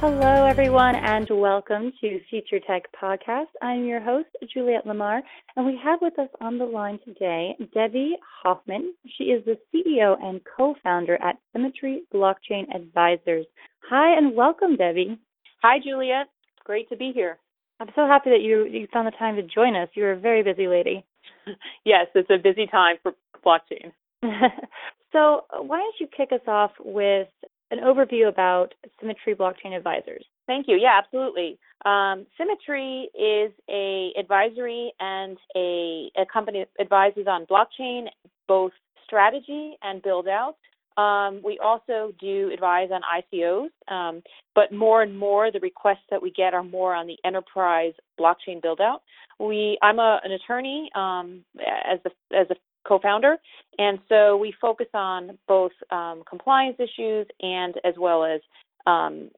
Hello, everyone, and welcome to Future Tech Podcast. I'm your host, Juliet Lamar, and we have with us on the line today Debbie Hoffman. She is the CEO and co founder at Symmetry Blockchain Advisors. Hi, and welcome, Debbie. Hi, Juliet. Great to be here. I'm so happy that you, you found the time to join us. You're a very busy lady. yes, it's a busy time for blockchain. so, why don't you kick us off with an overview about Symmetry Blockchain Advisors. Thank you. Yeah, absolutely. Um, Symmetry is a advisory and a, a company that advises on blockchain, both strategy and build out. Um, we also do advise on ICOs, um, but more and more the requests that we get are more on the enterprise blockchain build out. We, I'm a, an attorney um, as a as a co-founder, and so we focus on both um, compliance issues and as well as um,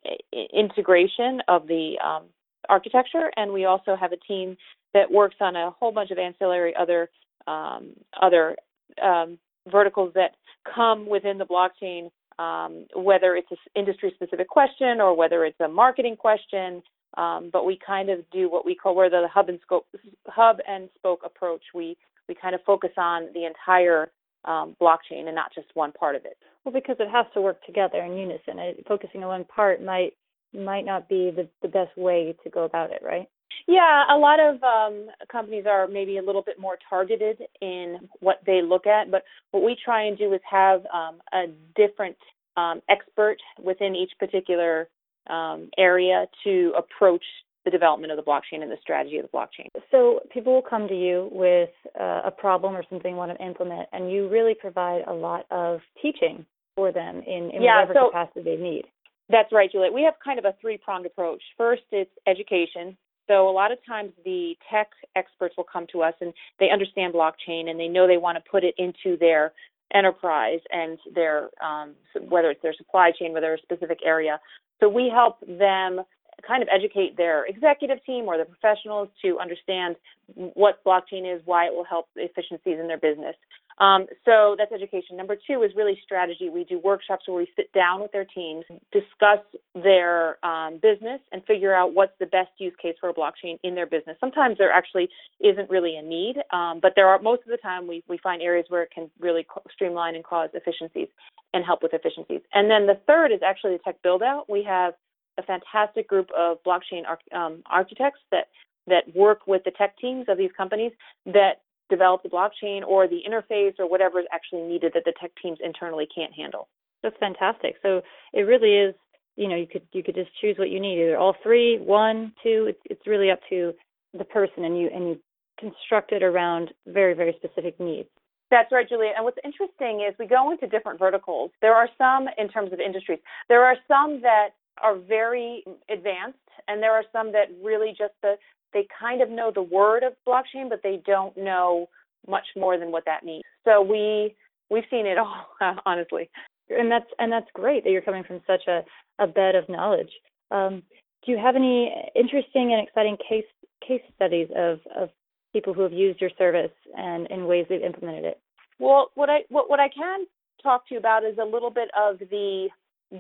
integration of the um, architecture. And we also have a team that works on a whole bunch of ancillary other um, other um, verticals that come within the blockchain, um, whether it's an industry-specific question or whether it's a marketing question. but we kind of do what we call we're the hub and scope hub and spoke approach. We we kind of focus on the entire um, blockchain and not just one part of it. Well, because it has to work together in unison. It, focusing on one part might might not be the, the best way to go about it, right? Yeah, a lot of um, companies are maybe a little bit more targeted in what they look at, but what we try and do is have um, a different um, expert within each particular um, area to approach the development of the blockchain and the strategy of the blockchain. So people will come to you with uh, a problem or something they want to implement, and you really provide a lot of teaching for them in, in yeah, whatever so capacity they need. That's right, Juliet. We have kind of a three-pronged approach. First, it's education. So a lot of times the tech experts will come to us and they understand blockchain and they know they want to put it into their enterprise and their um, whether it's their supply chain, whether it's a specific area. So we help them kind of educate their executive team or the professionals to understand what blockchain is, why it will help efficiencies in their business. Um, so that's education. Number two is really strategy. We do workshops where we sit down with their teams, discuss their um, business, and figure out what's the best use case for a blockchain in their business. Sometimes there actually isn't really a need, um, but there are most of the time we, we find areas where it can really streamline and cause efficiencies and help with efficiencies. And then the third is actually the tech build out. We have a fantastic group of blockchain um, architects that that work with the tech teams of these companies that develop the blockchain or the interface or whatever is actually needed that the tech teams internally can't handle. That's fantastic. So it really is, you know, you could you could just choose what you need, either all three, one, two. It's it's really up to the person, and you and you construct it around very very specific needs. That's right, Julia. And what's interesting is we go into different verticals. There are some in terms of industries. There are some that are very advanced, and there are some that really just the they kind of know the word of blockchain, but they don't know much more than what that means. So we we've seen it all, honestly. And that's and that's great that you're coming from such a, a bed of knowledge. Um, do you have any interesting and exciting case case studies of, of people who have used your service and in ways they've implemented it? Well, what I what, what I can talk to you about is a little bit of the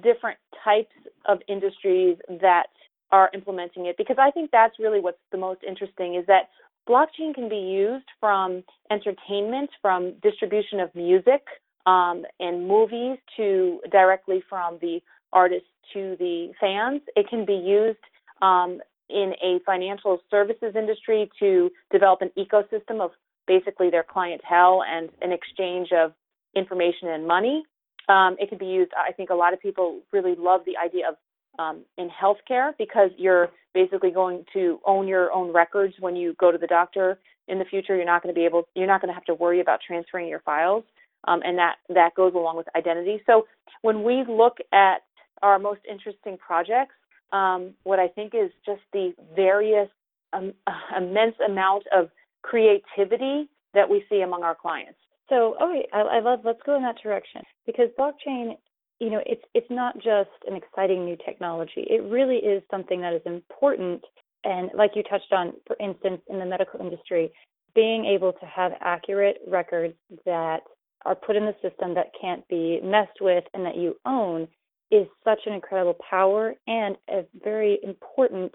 different types of industries that are implementing it because I think that's really what's the most interesting is that blockchain can be used from entertainment, from distribution of music um, and movies to directly from the artist to the fans. It can be used um, in a financial services industry to develop an ecosystem of basically their clientele and an exchange of information and money. Um, it can be used. I think a lot of people really love the idea of um, in healthcare because you're basically going to own your own records when you go to the doctor in the future. You're not going to be able. You're not going to have to worry about transferring your files, um, and that that goes along with identity. So when we look at our most interesting projects, um, what I think is just the various um, immense amount of creativity that we see among our clients. So, okay, I, I love. Let's go in that direction because blockchain, you know, it's it's not just an exciting new technology. It really is something that is important, and like you touched on, for instance, in the medical industry, being able to have accurate records that are put in the system that can't be messed with and that you own is such an incredible power and a very important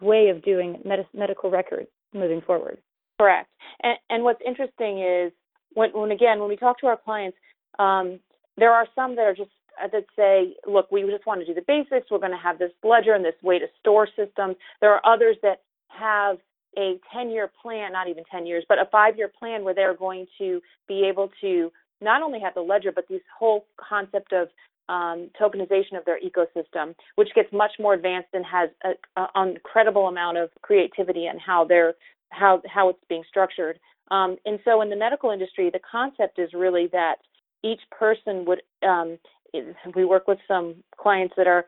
way of doing med- medical records moving forward. Correct. And, and what's interesting is when, when, again, when we talk to our clients, um, there are some that are just uh, that say, look, we just want to do the basics. We're going to have this ledger and this way to store systems. There are others that have a 10 year plan, not even 10 years, but a five year plan where they're going to be able to not only have the ledger, but this whole concept of um, tokenization of their ecosystem, which gets much more advanced and has an incredible amount of creativity in how they're how how it's being structured. Um, and so, in the medical industry, the concept is really that each person would. Um, we work with some clients that are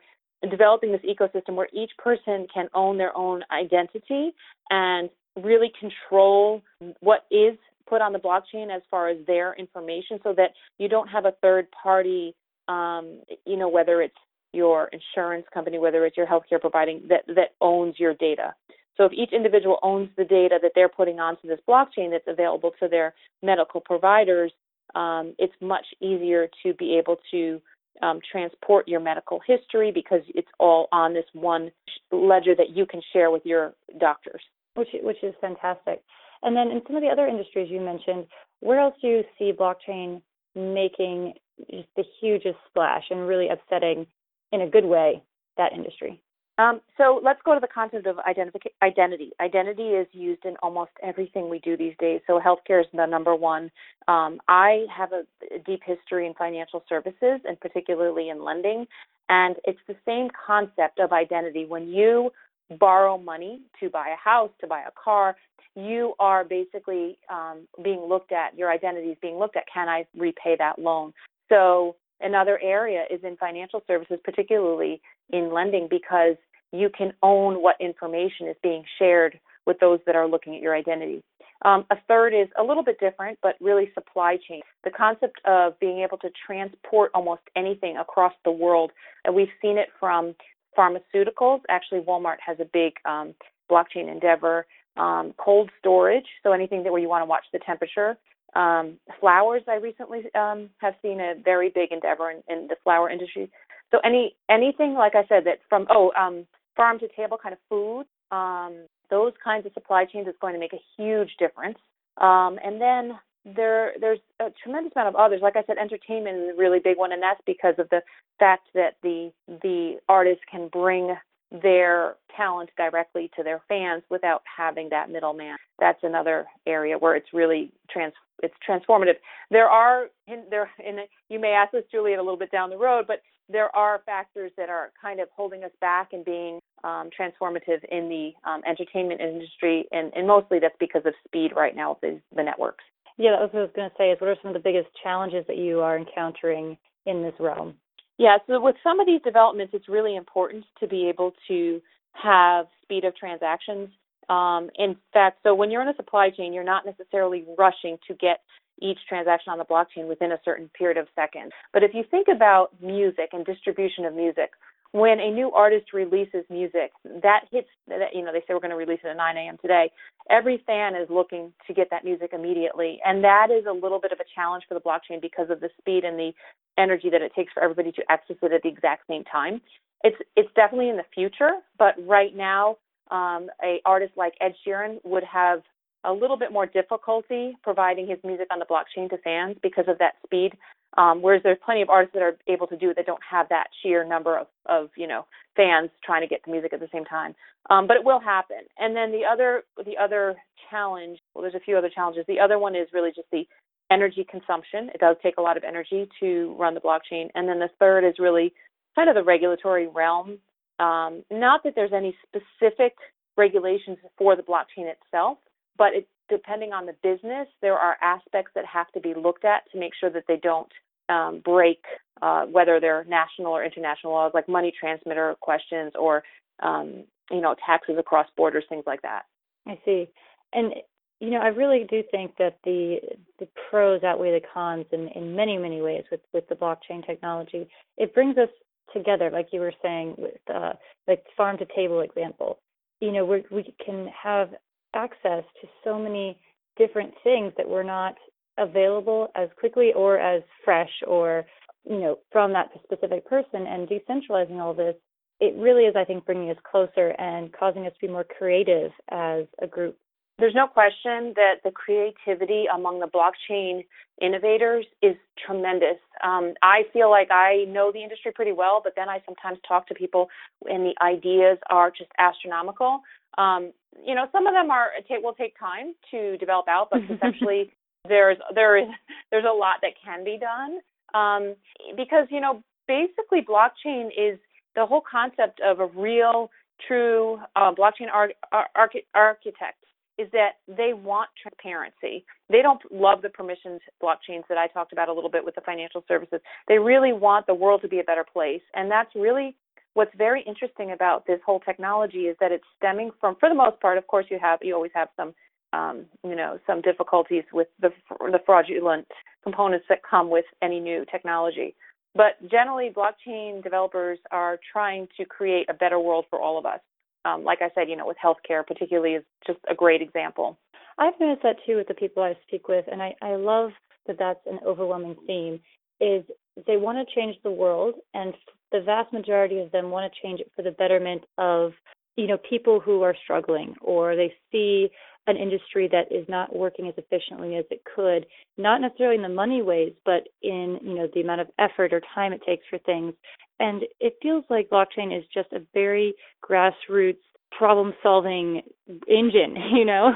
developing this ecosystem where each person can own their own identity and really control what is put on the blockchain as far as their information so that you don't have a third party um, you know whether it's your insurance company whether it's your healthcare providing that that owns your data so if each individual owns the data that they're putting onto this blockchain that's available to their medical providers um, it's much easier to be able to um, transport your medical history because it's all on this one ledger that you can share with your doctors. Which which is fantastic. And then in some of the other industries you mentioned, where else do you see blockchain making just the hugest splash and really upsetting in a good way that industry? Um, so let's go to the concept of identity. Identity is used in almost everything we do these days. So healthcare is the number one. Um, I have a, a deep history in financial services and particularly in lending. And it's the same concept of identity. When you borrow money to buy a house, to buy a car, you are basically um, being looked at, your identity is being looked at. Can I repay that loan? So another area is in financial services, particularly in lending because you can own what information is being shared with those that are looking at your identity. Um, a third is a little bit different, but really supply chain. The concept of being able to transport almost anything across the world, and we've seen it from pharmaceuticals. Actually, Walmart has a big um, blockchain endeavor. Um, cold storage, so anything that where you want to watch the temperature. Um, flowers, I recently um, have seen a very big endeavor in, in the flower industry. So any anything like I said that from oh um, farm to table kind of food, um, those kinds of supply chains is going to make a huge difference. Um, and then there there's a tremendous amount of others. Like I said, entertainment is a really big one, and that's because of the fact that the the artist can bring their talent directly to their fans without having that middleman. That's another area where it's really trans it's transformative. There are in, there in you may ask this Juliet a little bit down the road, but there are factors that are kind of holding us back and being um, transformative in the um, entertainment industry, and, and mostly that's because of speed right now with the, the networks. Yeah, that was what I was going to say. Is what are some of the biggest challenges that you are encountering in this realm? Yeah, so with some of these developments, it's really important to be able to have speed of transactions. Um, in fact, so when you're in a supply chain, you're not necessarily rushing to get each transaction on the blockchain within a certain period of seconds. But if you think about music and distribution of music, when a new artist releases music, that hits, you know, they say we're going to release it at 9 a.m. today. Every fan is looking to get that music immediately. And that is a little bit of a challenge for the blockchain because of the speed and the energy that it takes for everybody to access it at the exact same time. It's, it's definitely in the future, but right now, um, a artist like Ed Sheeran would have a little bit more difficulty providing his music on the blockchain to fans because of that speed. Um, whereas there's plenty of artists that are able to do it that don't have that sheer number of, of you know fans trying to get the music at the same time. Um, but it will happen. And then the other the other challenge, well, there's a few other challenges. The other one is really just the energy consumption. It does take a lot of energy to run the blockchain. And then the third is really kind of the regulatory realm. Um, not that there's any specific regulations for the blockchain itself, but it, depending on the business, there are aspects that have to be looked at to make sure that they don't um, break uh, whether they're national or international laws, like money transmitter questions or um, you know taxes across borders, things like that. I see. And you know, I really do think that the the pros outweigh the cons in, in many, many ways with, with the blockchain technology. It brings us together, like you were saying, with uh, like farm to table example. You know, we we can have access to so many different things that we're not available as quickly or as fresh or you know from that specific person and decentralizing all this it really is i think bringing us closer and causing us to be more creative as a group there's no question that the creativity among the blockchain innovators is tremendous. Um, I feel like I know the industry pretty well, but then I sometimes talk to people and the ideas are just astronomical. Um, you know, some of them are will take time to develop out, but conceptually, there's there is there's a lot that can be done um, because you know basically blockchain is the whole concept of a real, true uh, blockchain ar- ar- architect is that they want transparency. They don't love the permissioned blockchains that I talked about a little bit with the financial services. They really want the world to be a better place. And that's really what's very interesting about this whole technology is that it's stemming from for the most part, of course you have you always have some um, you know, some difficulties with the the fraudulent components that come with any new technology. But generally, blockchain developers are trying to create a better world for all of us um, like I said, you know, with healthcare particularly is just a great example. I've noticed that too with the people I speak with, and I, I love that that's an overwhelming theme. Is they want to change the world, and the vast majority of them want to change it for the betterment of you know people who are struggling, or they see an industry that is not working as efficiently as it could, not necessarily in the money ways, but in you know the amount of effort or time it takes for things. And it feels like blockchain is just a very grassroots problem solving engine, you know?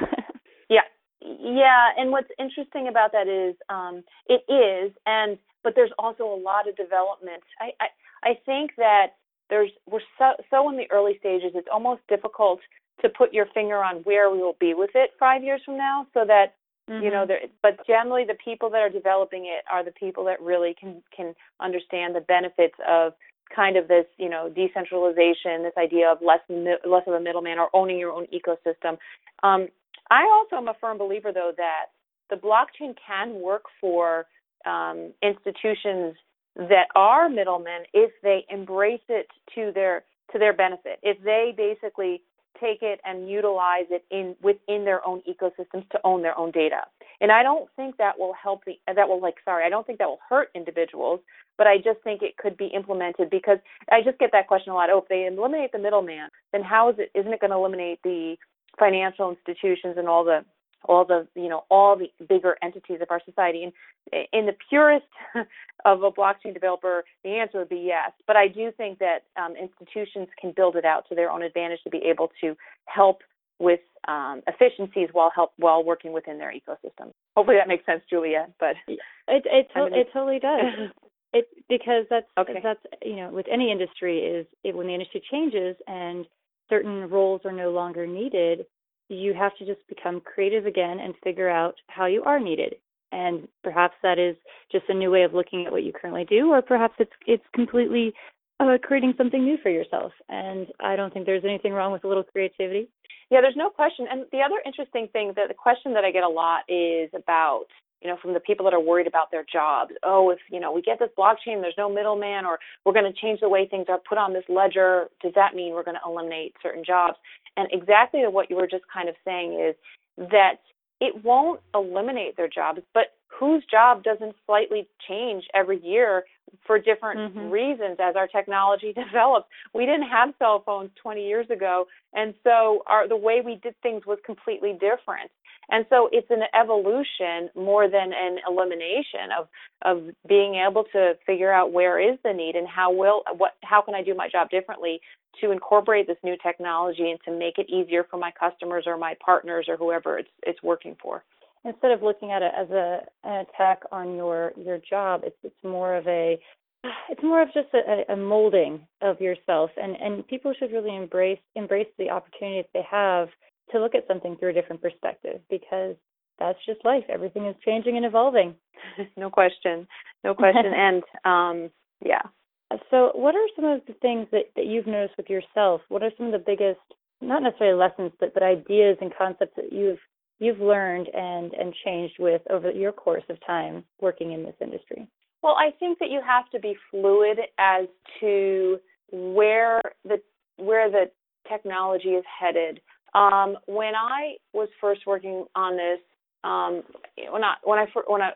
yeah. Yeah, and what's interesting about that is um, it is, and but there's also a lot of development. I, I I think that there's we're so so in the early stages. It's almost difficult to put your finger on where we will be with it five years from now, so that Mm-hmm. you know mm-hmm. but generally the people that are developing it are the people that really can can understand the benefits of kind of this you know decentralization this idea of less less of a middleman or owning your own ecosystem um, i also am a firm believer though that the blockchain can work for um, institutions that are middlemen if they embrace it to their to their benefit if they basically take it and utilize it in within their own ecosystems to own their own data. And I don't think that will help the that will like sorry, I don't think that will hurt individuals, but I just think it could be implemented because I just get that question a lot. Oh, if they eliminate the middleman, then how is it isn't it going to eliminate the financial institutions and all the all the you know all the bigger entities of our society. And in the purest of a blockchain developer the answer would be yes. But i do think that um, institutions can build it out to their own advantage to be able to help with um, efficiencies while help while working within their ecosystem. Hopefully that makes sense julia but it it, to- it totally does. it because that's okay. that's you know with any industry is it, when the industry changes and certain roles are no longer needed you have to just become creative again and figure out how you are needed. And perhaps that is just a new way of looking at what you currently do, or perhaps it's it's completely uh, creating something new for yourself. And I don't think there's anything wrong with a little creativity. Yeah, there's no question. And the other interesting thing that the question that I get a lot is about you know, from the people that are worried about their jobs. Oh, if, you know, we get this blockchain, there's no middleman, or we're going to change the way things are put on this ledger, does that mean we're going to eliminate certain jobs? And exactly what you were just kind of saying is that it won't eliminate their jobs, but whose job doesn't slightly change every year for different mm-hmm. reasons as our technology develops. We didn't have cell phones 20 years ago, and so our the way we did things was completely different. And so it's an evolution more than an elimination of of being able to figure out where is the need and how will what how can I do my job differently to incorporate this new technology and to make it easier for my customers or my partners or whoever it's it's working for. Instead of looking at it as a an attack on your your job, it's it's more of a it's more of just a, a molding of yourself and and people should really embrace embrace the opportunity that they have to look at something through a different perspective because that's just life. Everything is changing and evolving. no question. No question. and um, yeah. So, what are some of the things that, that you've noticed with yourself? What are some of the biggest, not necessarily lessons, but, but ideas and concepts that you've you've learned and and changed with over your course of time working in this industry? Well, I think that you have to be fluid as to where the where the technology is headed. Um, when I was first working on this, um, when I when I when I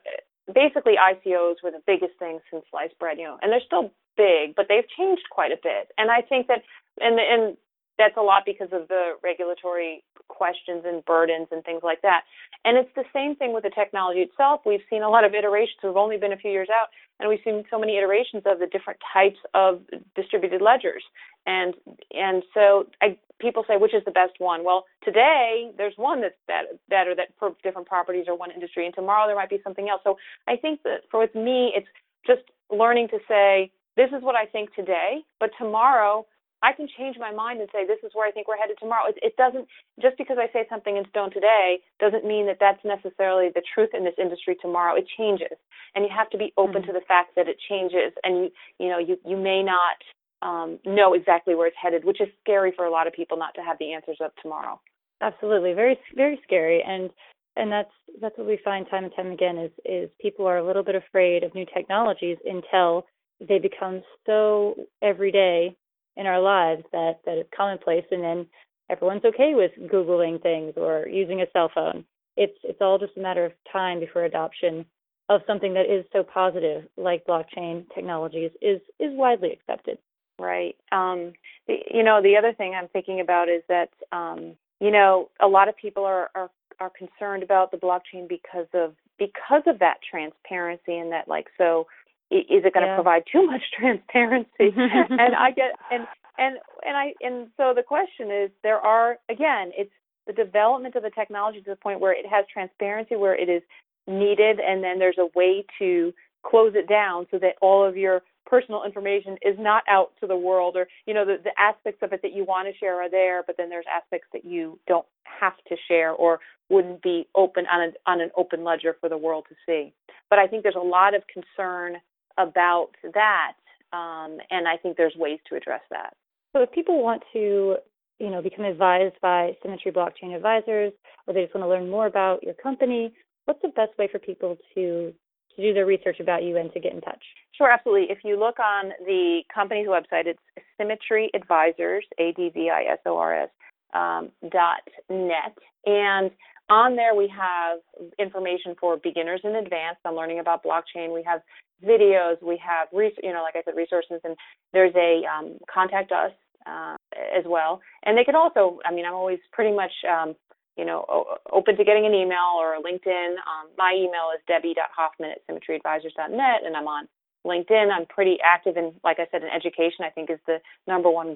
basically ICOs were the biggest thing since sliced bread, you know, and they're still big, but they've changed quite a bit. And I think that and and that's a lot because of the regulatory questions and burdens and things like that. And it's the same thing with the technology itself. We've seen a lot of iterations. We've only been a few years out, and we've seen so many iterations of the different types of distributed ledgers. And and so I, people say, which is the best one? Well, today there's one that's better that for different properties or one industry, and tomorrow there might be something else. So I think that for with me, it's just learning to say, this is what I think today, but tomorrow I can change my mind and say this is where I think we're headed tomorrow. It, it doesn't just because I say something in stone today doesn't mean that that's necessarily the truth in this industry tomorrow. It changes, and you have to be open mm-hmm. to the fact that it changes, and you you know you you may not um, know exactly where it's headed, which is scary for a lot of people not to have the answers up tomorrow. Absolutely, very very scary, and and that's that's what we find time and time again is is people are a little bit afraid of new technologies until they become so everyday in our lives that that is commonplace and then everyone's okay with googling things or using a cell phone. It's it's all just a matter of time before adoption of something that is so positive like blockchain technologies is is widely accepted. Right. Um the, you know the other thing i'm thinking about is that um you know a lot of people are are are concerned about the blockchain because of because of that transparency and that like so is it going to yeah. provide too much transparency and i get and and and i and so the question is there are again it's the development of the technology to the point where it has transparency where it is needed and then there's a way to close it down so that all of your personal information is not out to the world or you know the, the aspects of it that you want to share are there but then there's aspects that you don't have to share or wouldn't be open on an on an open ledger for the world to see but i think there's a lot of concern about that, um, and I think there's ways to address that. So if people want to, you know, become advised by Symmetry Blockchain Advisors, or they just want to learn more about your company, what's the best way for people to to do their research about you and to get in touch? Sure, absolutely. If you look on the company's website, it's Symmetry Advisors, A D V I S O R S, um, dot net, and on there we have information for beginners and advanced on learning about blockchain. We have videos, we have, you know, like I said, resources, and there's a um, contact us uh, as well. And they can also, I mean, I'm always pretty much, um, you know, o- open to getting an email or a LinkedIn. Um, my email is debbie.hoffman at symmetryadvisors.net, and I'm on LinkedIn. I'm pretty active in, like I said, in education. I think is the number one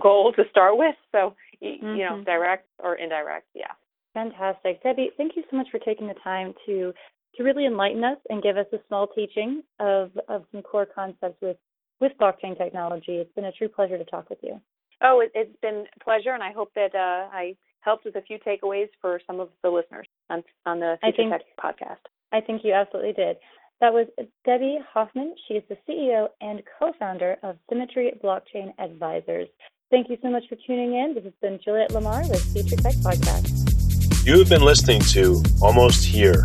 goal to start with. So, mm-hmm. you know, mm-hmm. direct or indirect, yeah. Fantastic, Debbie. Thank you so much for taking the time to to really enlighten us and give us a small teaching of, of some core concepts with, with blockchain technology. It's been a true pleasure to talk with you. Oh, it, has been a pleasure, and I hope that uh, I helped with a few takeaways for some of the listeners on, on the Future think, Tech podcast. I think you absolutely did. That was Debbie Hoffman. She is the CEO and co-founder of Symmetry Blockchain Advisors. Thank you so much for tuning in. This has been Juliet Lamar with Future Tech Podcast. You have been listening to Almost Here